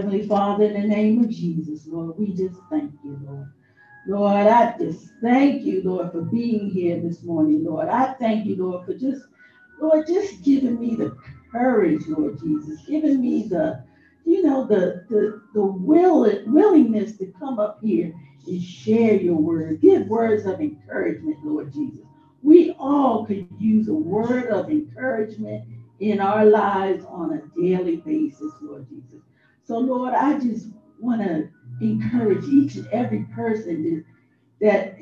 Heavenly Father, in the name of Jesus, Lord, we just thank you, Lord. Lord, I just thank you, Lord, for being here this morning, Lord. I thank you, Lord, for just, Lord, just giving me the courage, Lord Jesus, giving me the, you know, the the the will willingness to come up here and share your word. Give words of encouragement, Lord Jesus. We all could use a word of encouragement in our lives on a daily basis, Lord Jesus. So, Lord, I just want to encourage each and every person that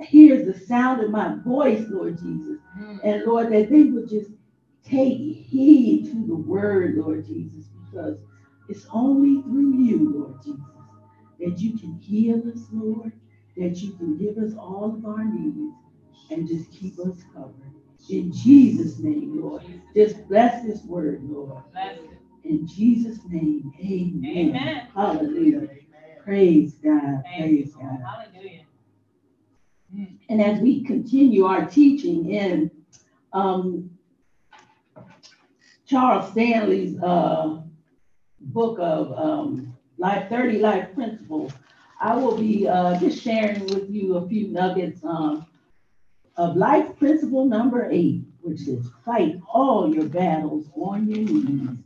hears the sound of my voice, Lord Jesus. Mm. And Lord, that they would just take heed to the word, Lord Jesus, because it's only through you, Lord Jesus, that you can heal us, Lord, that you can give us all of our needs and just keep us covered. In Jesus' name, Lord. Just bless this word, Lord. In Jesus' name, amen. amen. Hallelujah. Amen. Praise God. Praise God. Hallelujah. And as we continue our teaching in um, Charles Stanley's uh, book of um, Life 30 Life Principles, I will be uh, just sharing with you a few nuggets um, of life principle number eight, which is fight all your battles on your knees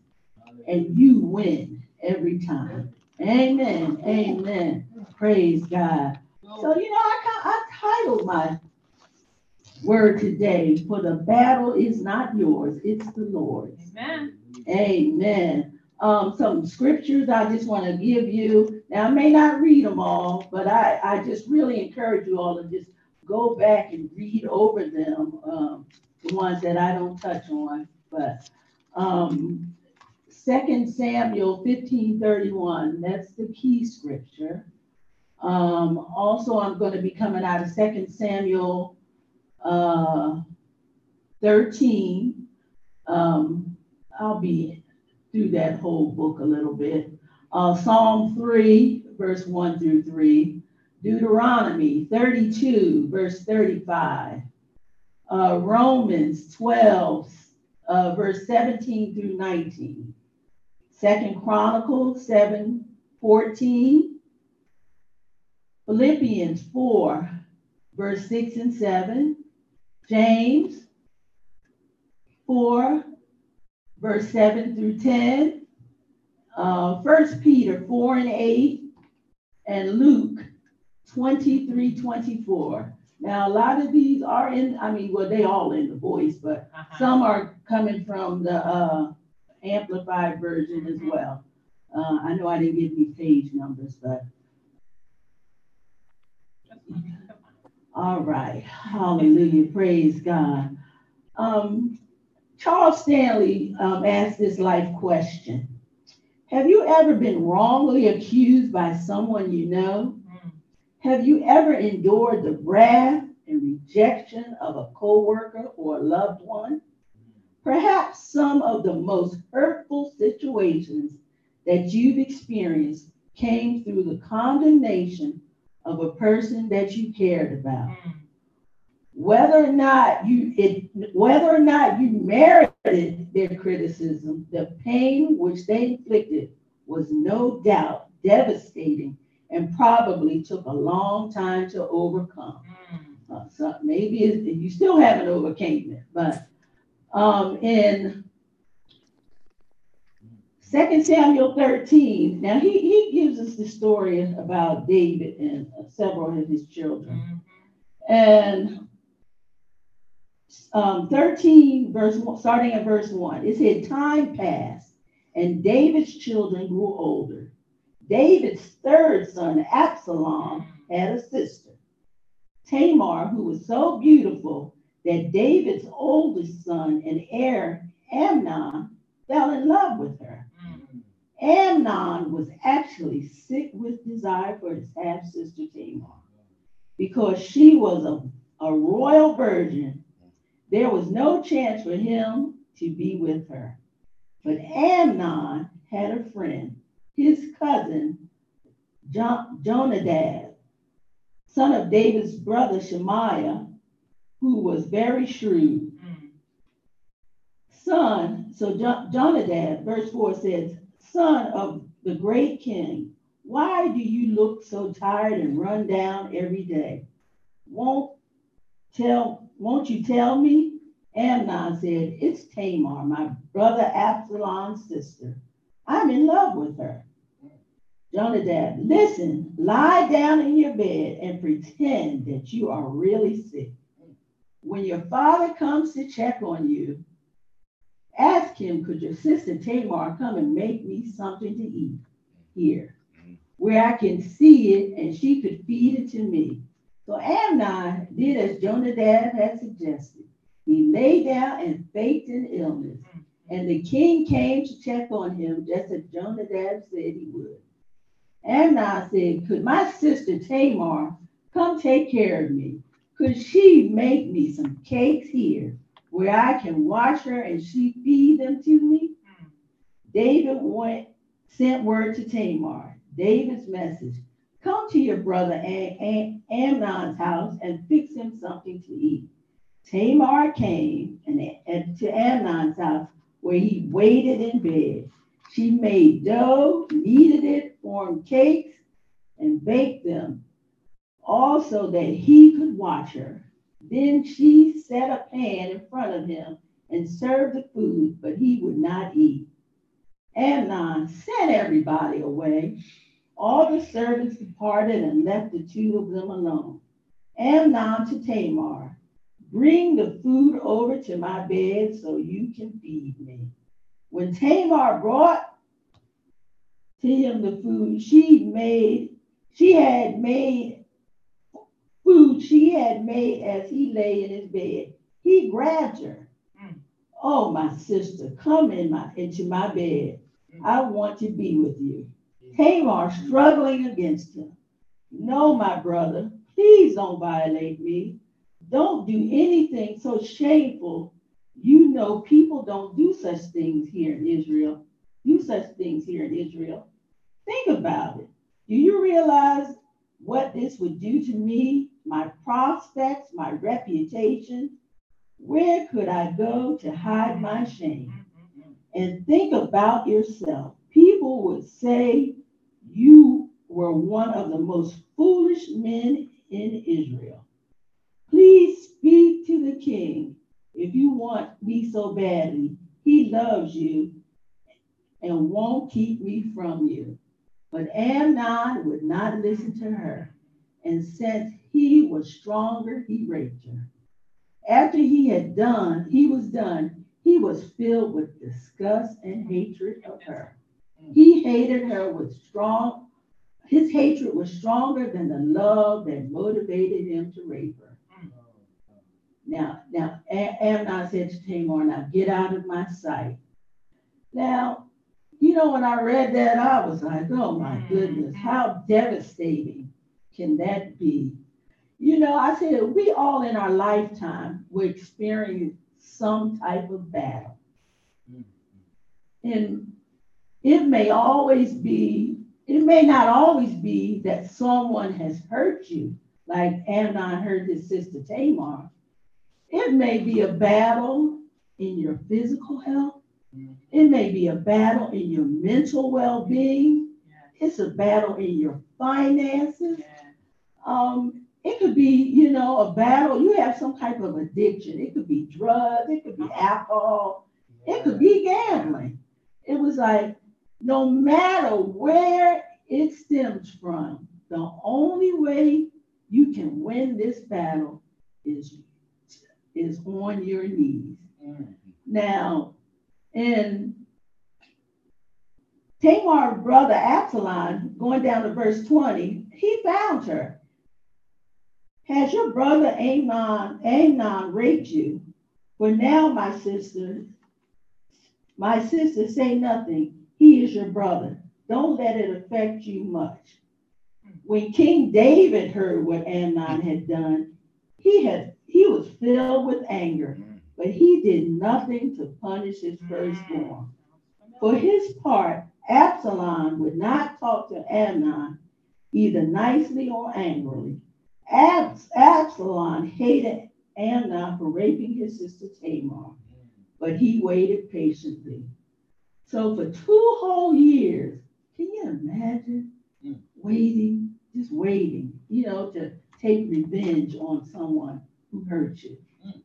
and you win every time. Amen. Amen. Praise God. So, you know, I, I titled my word today, For the battle is not yours, it's the Lord's. Amen. Amen. Um, some scriptures I just want to give you. Now, I may not read them all, but I, I just really encourage you all to just go back and read over them, um, the ones that I don't touch on. But um, 2 Samuel 15 31, that's the key scripture. Um, also, I'm going to be coming out of 2 Samuel uh, 13. Um, I'll be through that whole book a little bit. Uh, Psalm 3, verse 1 through 3. Deuteronomy 32, verse 35. Uh, Romans 12, uh, verse 17 through 19. Second Chronicles 7, 14. Philippians 4, verse 6 and 7. James 4, verse 7 through 10. Uh, 1 Peter 4 and 8. And Luke 23, 24. Now, a lot of these are in, I mean, well, they all in the voice, but uh-huh. some are coming from the uh, amplified version as well. Uh, I know I didn't give you page numbers, but. All right. Hallelujah. Praise God. Um, Charles Stanley um, asked this life question Have you ever been wrongly accused by someone you know? Have you ever endured the wrath and rejection of a coworker or a loved one? Perhaps some of the most hurtful situations that you've experienced came through the condemnation of a person that you cared about. Whether or not you it, whether or not you merited their criticism, the pain which they inflicted was no doubt devastating and probably took a long time to overcome. Mm. Uh, so maybe you still haven't overcame it, but um, in 2 Samuel 13, now he, he gives us the story about David and several of his children. Mm-hmm. And um, 13, verse one, starting at verse 1, it said, Time passed, and David's children grew older. David's third son, Absalom, had a sister, Tamar, who was so beautiful that David's oldest son and heir, Amnon, fell in love with her. Mm. Amnon was actually sick with desire for his half sister Tamar because she was a, a royal virgin. There was no chance for him to be with her. But Amnon had a friend his cousin Jonadab, son of David's brother Shemaiah, who was very shrewd. Mm. Son, so Jonadab, verse 4 says, son of the great king, why do you look so tired and run down every day? Won't tell, won't you tell me? Amnon said, It's Tamar, my brother Absalom's sister. I'm in love with her. Jonadab, listen, lie down in your bed and pretend that you are really sick. When your father comes to check on you, ask him, could your sister Tamar come and make me something to eat here, mm-hmm. where I can see it and she could feed it to me. So Amnon did as Jonadab had suggested. He lay down and faked an illness. Mm-hmm. And the king came to check on him just as Jonadab said he would. Amnon said, Could my sister Tamar come take care of me? Could she make me some cakes here where I can wash her and she feed them to me? David went, sent word to Tamar. David's message Come to your brother Am- Amnon's house and fix him something to eat. Tamar came and, and to Amnon's house where he waited in bed. She made dough, kneaded it, formed cakes, and baked them, also that he could watch her. Then she set a pan in front of him and served the food, but he would not eat. Amnon sent everybody away. All the servants departed and left the two of them alone. Amnon to Tamar, bring the food over to my bed so you can feed me. When Tamar brought to him the food she made, she had made she had made as he lay in his bed. He grabbed her. Mm. Oh, my sister, come in my into my bed. I want to be with you. Tamar struggling against him. No, my brother, please don't violate me. Don't do anything so shameful. You know, people don't do such things here in Israel. Do such things here in Israel. Think about it. Do you realize what this would do to me, my prospects, my reputation? Where could I go to hide my shame? And think about yourself. People would say you were one of the most foolish men in Israel. Please speak to the king if you want me so badly. He loves you and won't keep me from you. But Amnon would not listen to her. And since he was stronger, he raped her. After he had done, he was done, he was filled with disgust and hatred of her. He hated her with strong, his hatred was stronger than the love that motivated him to rape her. Now, now Amnon said to Tamar, now get out of my sight. Now, you know, when I read that, I was like, oh my mm-hmm. goodness, how devastating can that be? You know, I said, we all in our lifetime will experience some type of battle. And it may always be, it may not always be that someone has hurt you, like Amnon hurt his sister Tamar. It may be a battle in your physical health. It may be a battle in your mental well being. It's a battle in your finances. Um, it could be, you know, a battle. You have some type of addiction. It could be drugs. It could be uh-huh. alcohol. It could be gambling. It was like, no matter where it stems from, the only way you can win this battle is, is on your knees. Mm-hmm. Now, in Tamar's brother Absalom, going down to verse 20, he found her. Has your brother Amnon, Amnon raped you? For now, my sister, my sister, say nothing. He is your brother. Don't let it affect you much. When King David heard what Amnon had done, he had he was filled with anger, but he did nothing to punish his firstborn. For his part, Absalom would not talk to Amnon either nicely or angrily. Abs- Absalom hated Amnon for raping his sister Tamar, but he waited patiently. So for two whole years, Can you imagine Mm. waiting, just waiting, you know, to take revenge on someone who hurt you? Mm.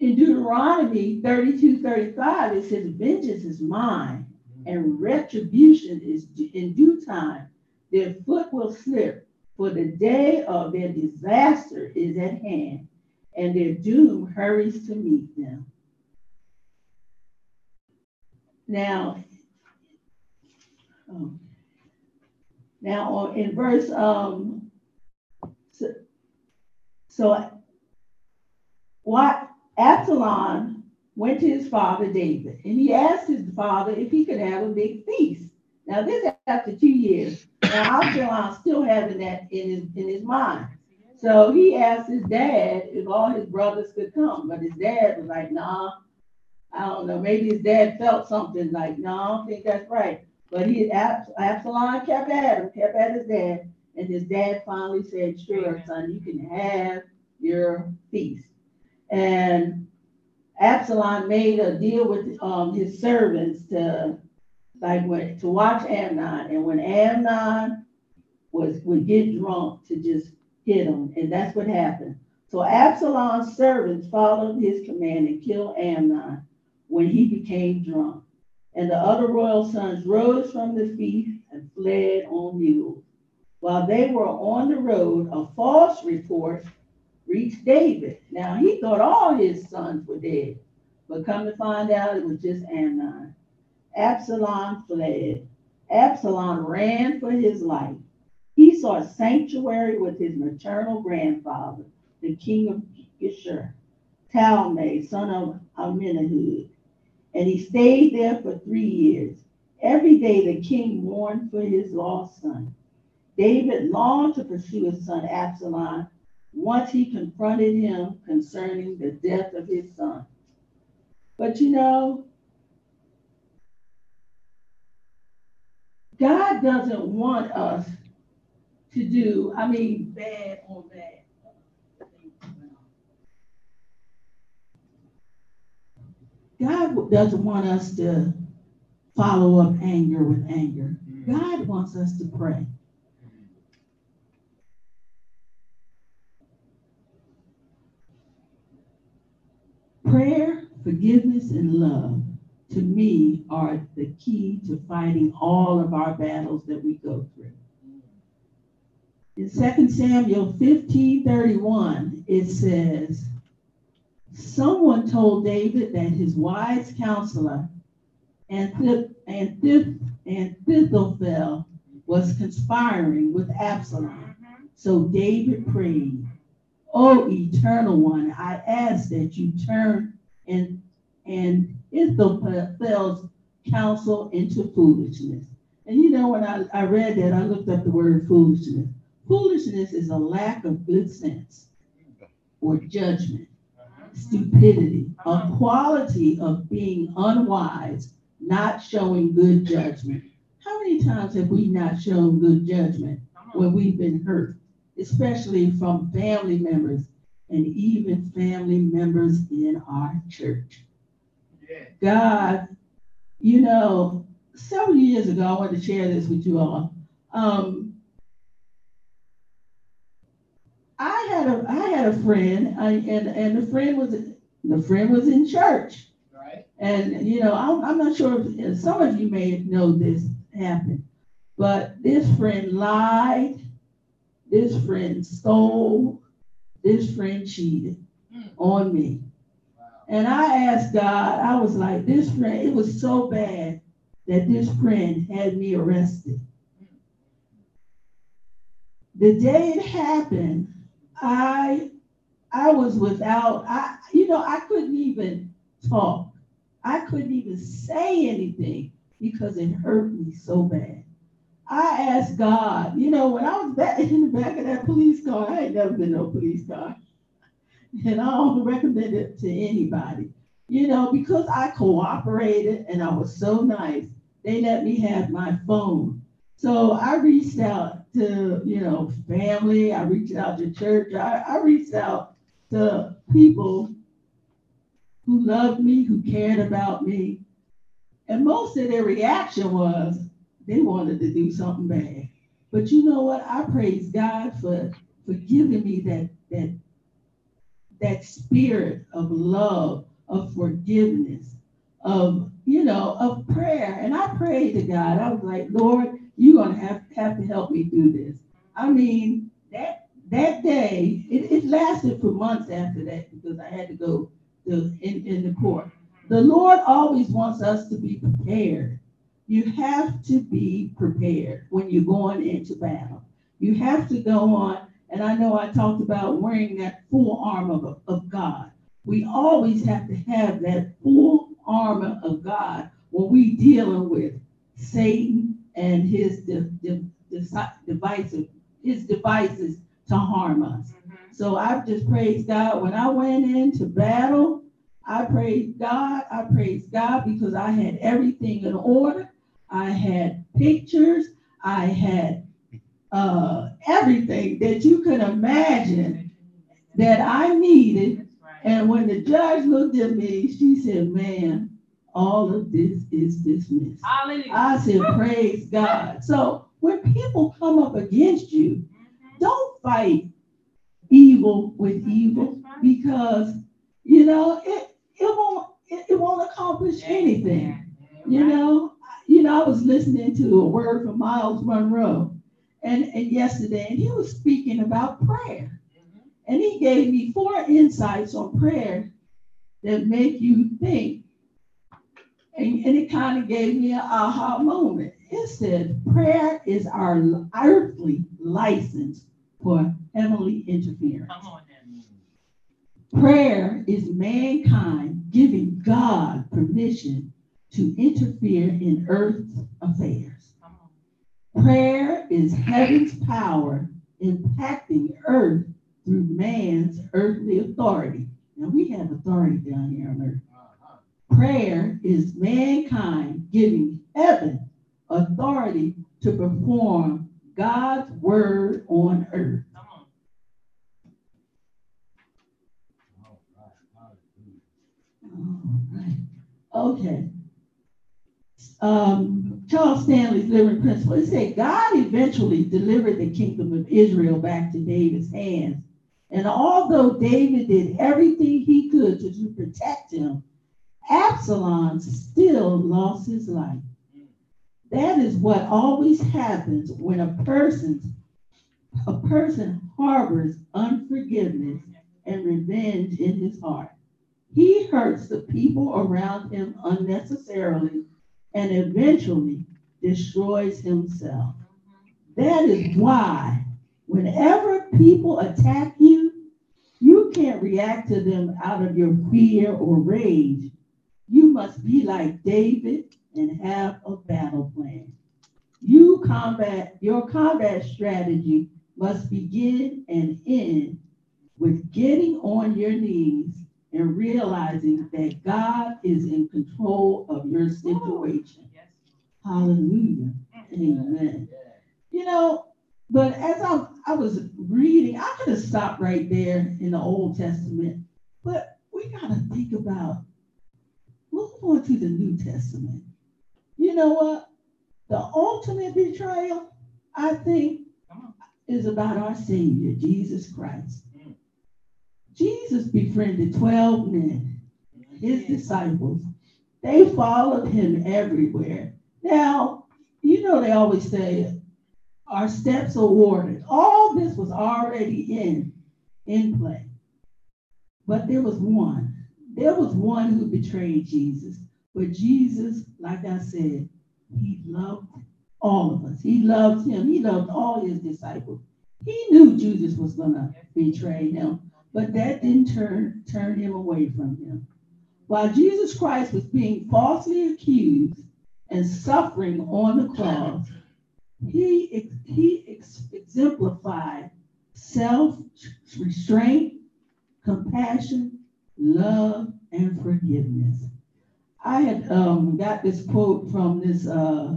In Deuteronomy 32 35, it says, Vengeance is mine, and retribution is in due time. Their foot will slip, for the day of their disaster is at hand, and their doom hurries to meet them. Now, oh, now in verse um, so, so what Absalom went to his father David, and he asked his father if he could have a big feast. Now this after two years. Now Absalom's still having that in his in his mind. So he asked his dad if all his brothers could come, but his dad was like, "Nah, I don't know. Maybe his dad felt something like, no, I don't think that's right." But he Abs- Absalom kept at him, kept at his dad, and his dad finally said, "Sure, son, you can have your feast." And Absalom made a deal with um, his servants to like when, to watch Amnon, and when Amnon was would get drunk to just hit him, and that's what happened. So Absalom's servants followed his command and killed Amnon when he became drunk. And the other royal sons rose from the feast and fled on mules. While they were on the road, a false report reached David. Now he thought all his sons were dead, but come to find out it was just Amnon. Absalom fled. Absalom ran for his life. He sought sanctuary with his maternal grandfather, the king of Geshur, Talmai, son of Amminahud. And he stayed there for three years. Every day the king mourned for his lost son. David longed to pursue his son Absalom once he confronted him concerning the death of his son. But you know, God doesn't want us to do, I mean, bad on bad. God doesn't want us to follow up anger with anger. God wants us to pray. Prayer, forgiveness, and love to me are the key to fighting all of our battles that we go through. In 2 Samuel 15 31, it says, Someone told David that his wise counselor Anthith- Anthith- Anthithophel was conspiring with Absalom. So David prayed, O eternal one, I ask that you turn and and Ahithophel's uh, counsel into foolishness. And you know, when I, I read that, I looked up the word foolishness. Foolishness is a lack of good sense or judgment, stupidity, a quality of being unwise, not showing good judgment. How many times have we not shown good judgment when we've been hurt, especially from family members and even family members in our church? God, you know, several years ago, I wanted to share this with you all. Um, I had a I had a friend, I, and and the friend was the friend was in church, Right? and you know I'm, I'm not sure if some of you may know this happened, but this friend lied, this friend stole, this friend cheated on me. And I asked God, I was like, this friend, it was so bad that this friend had me arrested. The day it happened, I I was without, I you know, I couldn't even talk. I couldn't even say anything because it hurt me so bad. I asked God, you know, when I was back in the back of that police car, I ain't never been no police car and I don't recommend it to anybody. You know, because I cooperated and I was so nice, they let me have my phone. So I reached out to, you know, family, I reached out to church, I, I reached out to people who loved me, who cared about me. And most of their reaction was they wanted to do something bad. But you know what? I praise God for, for giving me that, that, that spirit of love, of forgiveness, of, you know, of prayer. And I prayed to God. I was like, Lord, you're to have, have to help me do this. I mean, that that day, it, it lasted for months after that because I had to go to, in, in the court. The Lord always wants us to be prepared. You have to be prepared when you're going into battle. You have to go on, and I know I talked about wearing that full armor of, of God. We always have to have that full armor of God when we dealing with Satan and his de- de- de- devices, his devices to harm us. Mm-hmm. So I just praise God. When I went into battle, I praised God. I praised God because I had everything in order. I had pictures. I had uh, everything that you could imagine that I needed. And when the judge looked at me, she said, Man, all of this is dismissed. Hallelujah. I said, Praise God. So when people come up against you, don't fight evil with evil because you know it it won't it, it won't accomplish anything. You know, you know, I was listening to a word from Myles Munroe and, and yesterday, and he was speaking about prayer. And he gave me four insights on prayer that make you think. And, and it kind of gave me an aha moment. It said, prayer is our earthly license for heavenly interference. Prayer is mankind giving God permission to interfere in earth's affairs. Prayer is heaven's power impacting earth through man's earthly authority. Now we have authority down here on earth. Prayer is mankind giving heaven authority to perform God's word on earth. Okay. Um, Charles Stanley's Living Principle. It said God eventually delivered the kingdom of Israel back to David's hands. And although David did everything he could to, protect him, Absalom still lost his life. That is what always happens when a person a person harbors unforgiveness and revenge in his heart. He hurts the people around him unnecessarily and eventually destroys himself. That is why whenever people attack you, you can't react to them out of your fear or rage. You must be like David and have a battle plan. You combat your combat strategy must begin and end with getting on your knees and realizing that God is in control of your situation. Hallelujah. Amen. You know, but as I, I was reading, I could have stopped right there in the Old Testament, but we got to think about, move on to the New Testament. You know what? The ultimate betrayal, I think, is about our Savior, Jesus Christ. Jesus befriended 12 men, his disciples. They followed him everywhere. Now, you know, they always say, our steps are ordered. All this was already in, in play. But there was one. There was one who betrayed Jesus. But Jesus, like I said, he loved all of us. He loved him. He loved all his disciples. He knew Jesus was going to betray him, but that didn't turn, turn him away from him. While Jesus Christ was being falsely accused and suffering on the cross, he, he exemplified self restraint, compassion, love, and forgiveness. I had um, got this quote from this uh,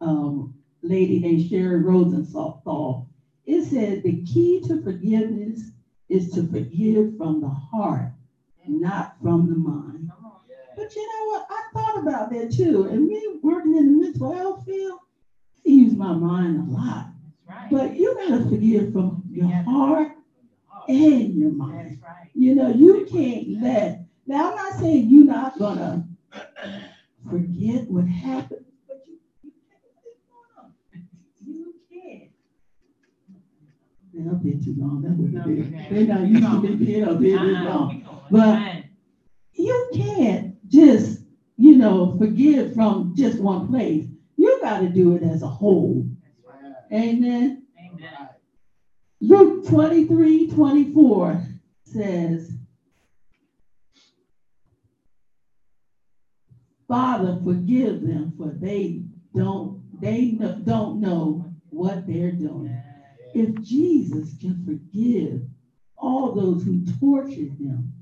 um, lady named Sherry Rosenthal. It said, The key to forgiveness is to forgive from the heart, not from the mind. But you know what? I thought about that too. And me working in the mental health field, I use my mind a lot. Right. But you gotta forgive from your Yeah. heart and your mind. That's right. You know, you can't let. Now, I'm not saying you're not gonna forget what happened, but you, you can't. You can't. Man, I've been too long. That would No, be. They're not used to me being up here this long. But- You can't just, you know, forgive from just one place. You got to do it as a whole. Right. Amen. Amen. Luke 23 24 says, Father, forgive them, for they don't they don't know what they're doing. If Jesus can forgive all those who tortured him,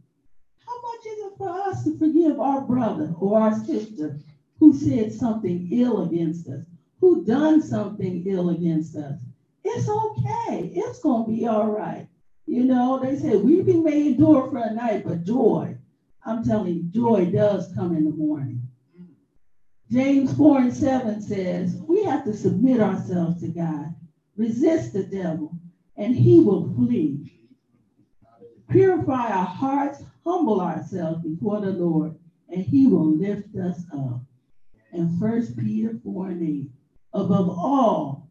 how much is it for us to forgive our brother or our sister who said something ill against us, who done something ill against us? It's okay. It's gonna be all right. You know, they say weeping may endure for a night, but joy, I'm telling you, joy does come in the morning. Mm. James 4 and 7 says, we have to submit ourselves to God, resist the devil, and he will flee. Purify our hearts, humble ourselves before the Lord, and he will lift us up. And 1 Peter 4 and 8, above all,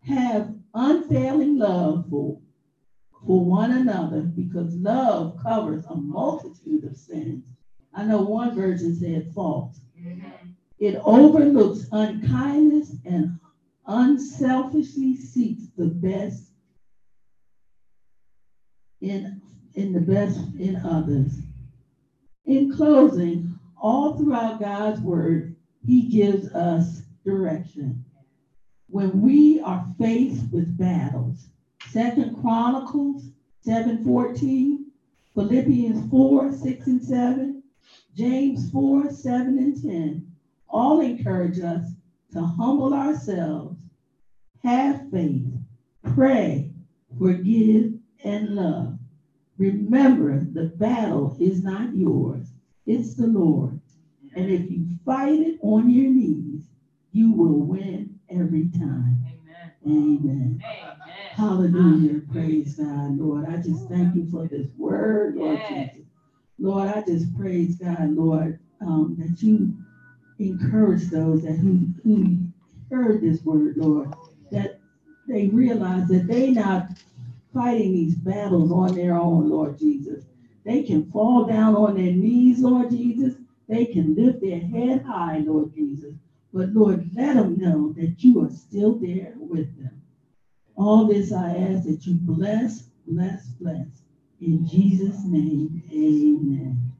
have unfailing love for, for one another, because love covers a multitude of sins. I know one version said faults. Mhm. It overlooks unkindness and unselfishly seeks the best in, in the best in others. In closing, all throughout God's word, he gives us direction. When we are faced with battles, Second Chronicles 7:14, Philippians 4, 6 and 7, James 4, 7 and 10, all encourage us to humble ourselves, have faith, pray, forgive, and love. Remember, the battle is not yours, it's the Lord. And if you fight it on your knees, you will win every time. Amen. Amen. Amen. Hallelujah. Praise God, Lord. I just thank you for this word, Lord Yes. Jesus. Lord, I just praise God, Lord, um, that you encourage those that who, who heard this word, Lord, that they realize that they not fighting these battles on their own, Lord Jesus. They can fall down on their knees, Lord Jesus. They can lift their head high, Lord Jesus. But Lord, let them know that you are still there with them. All this I ask that you bless, bless, bless. In Jesus' name, amen.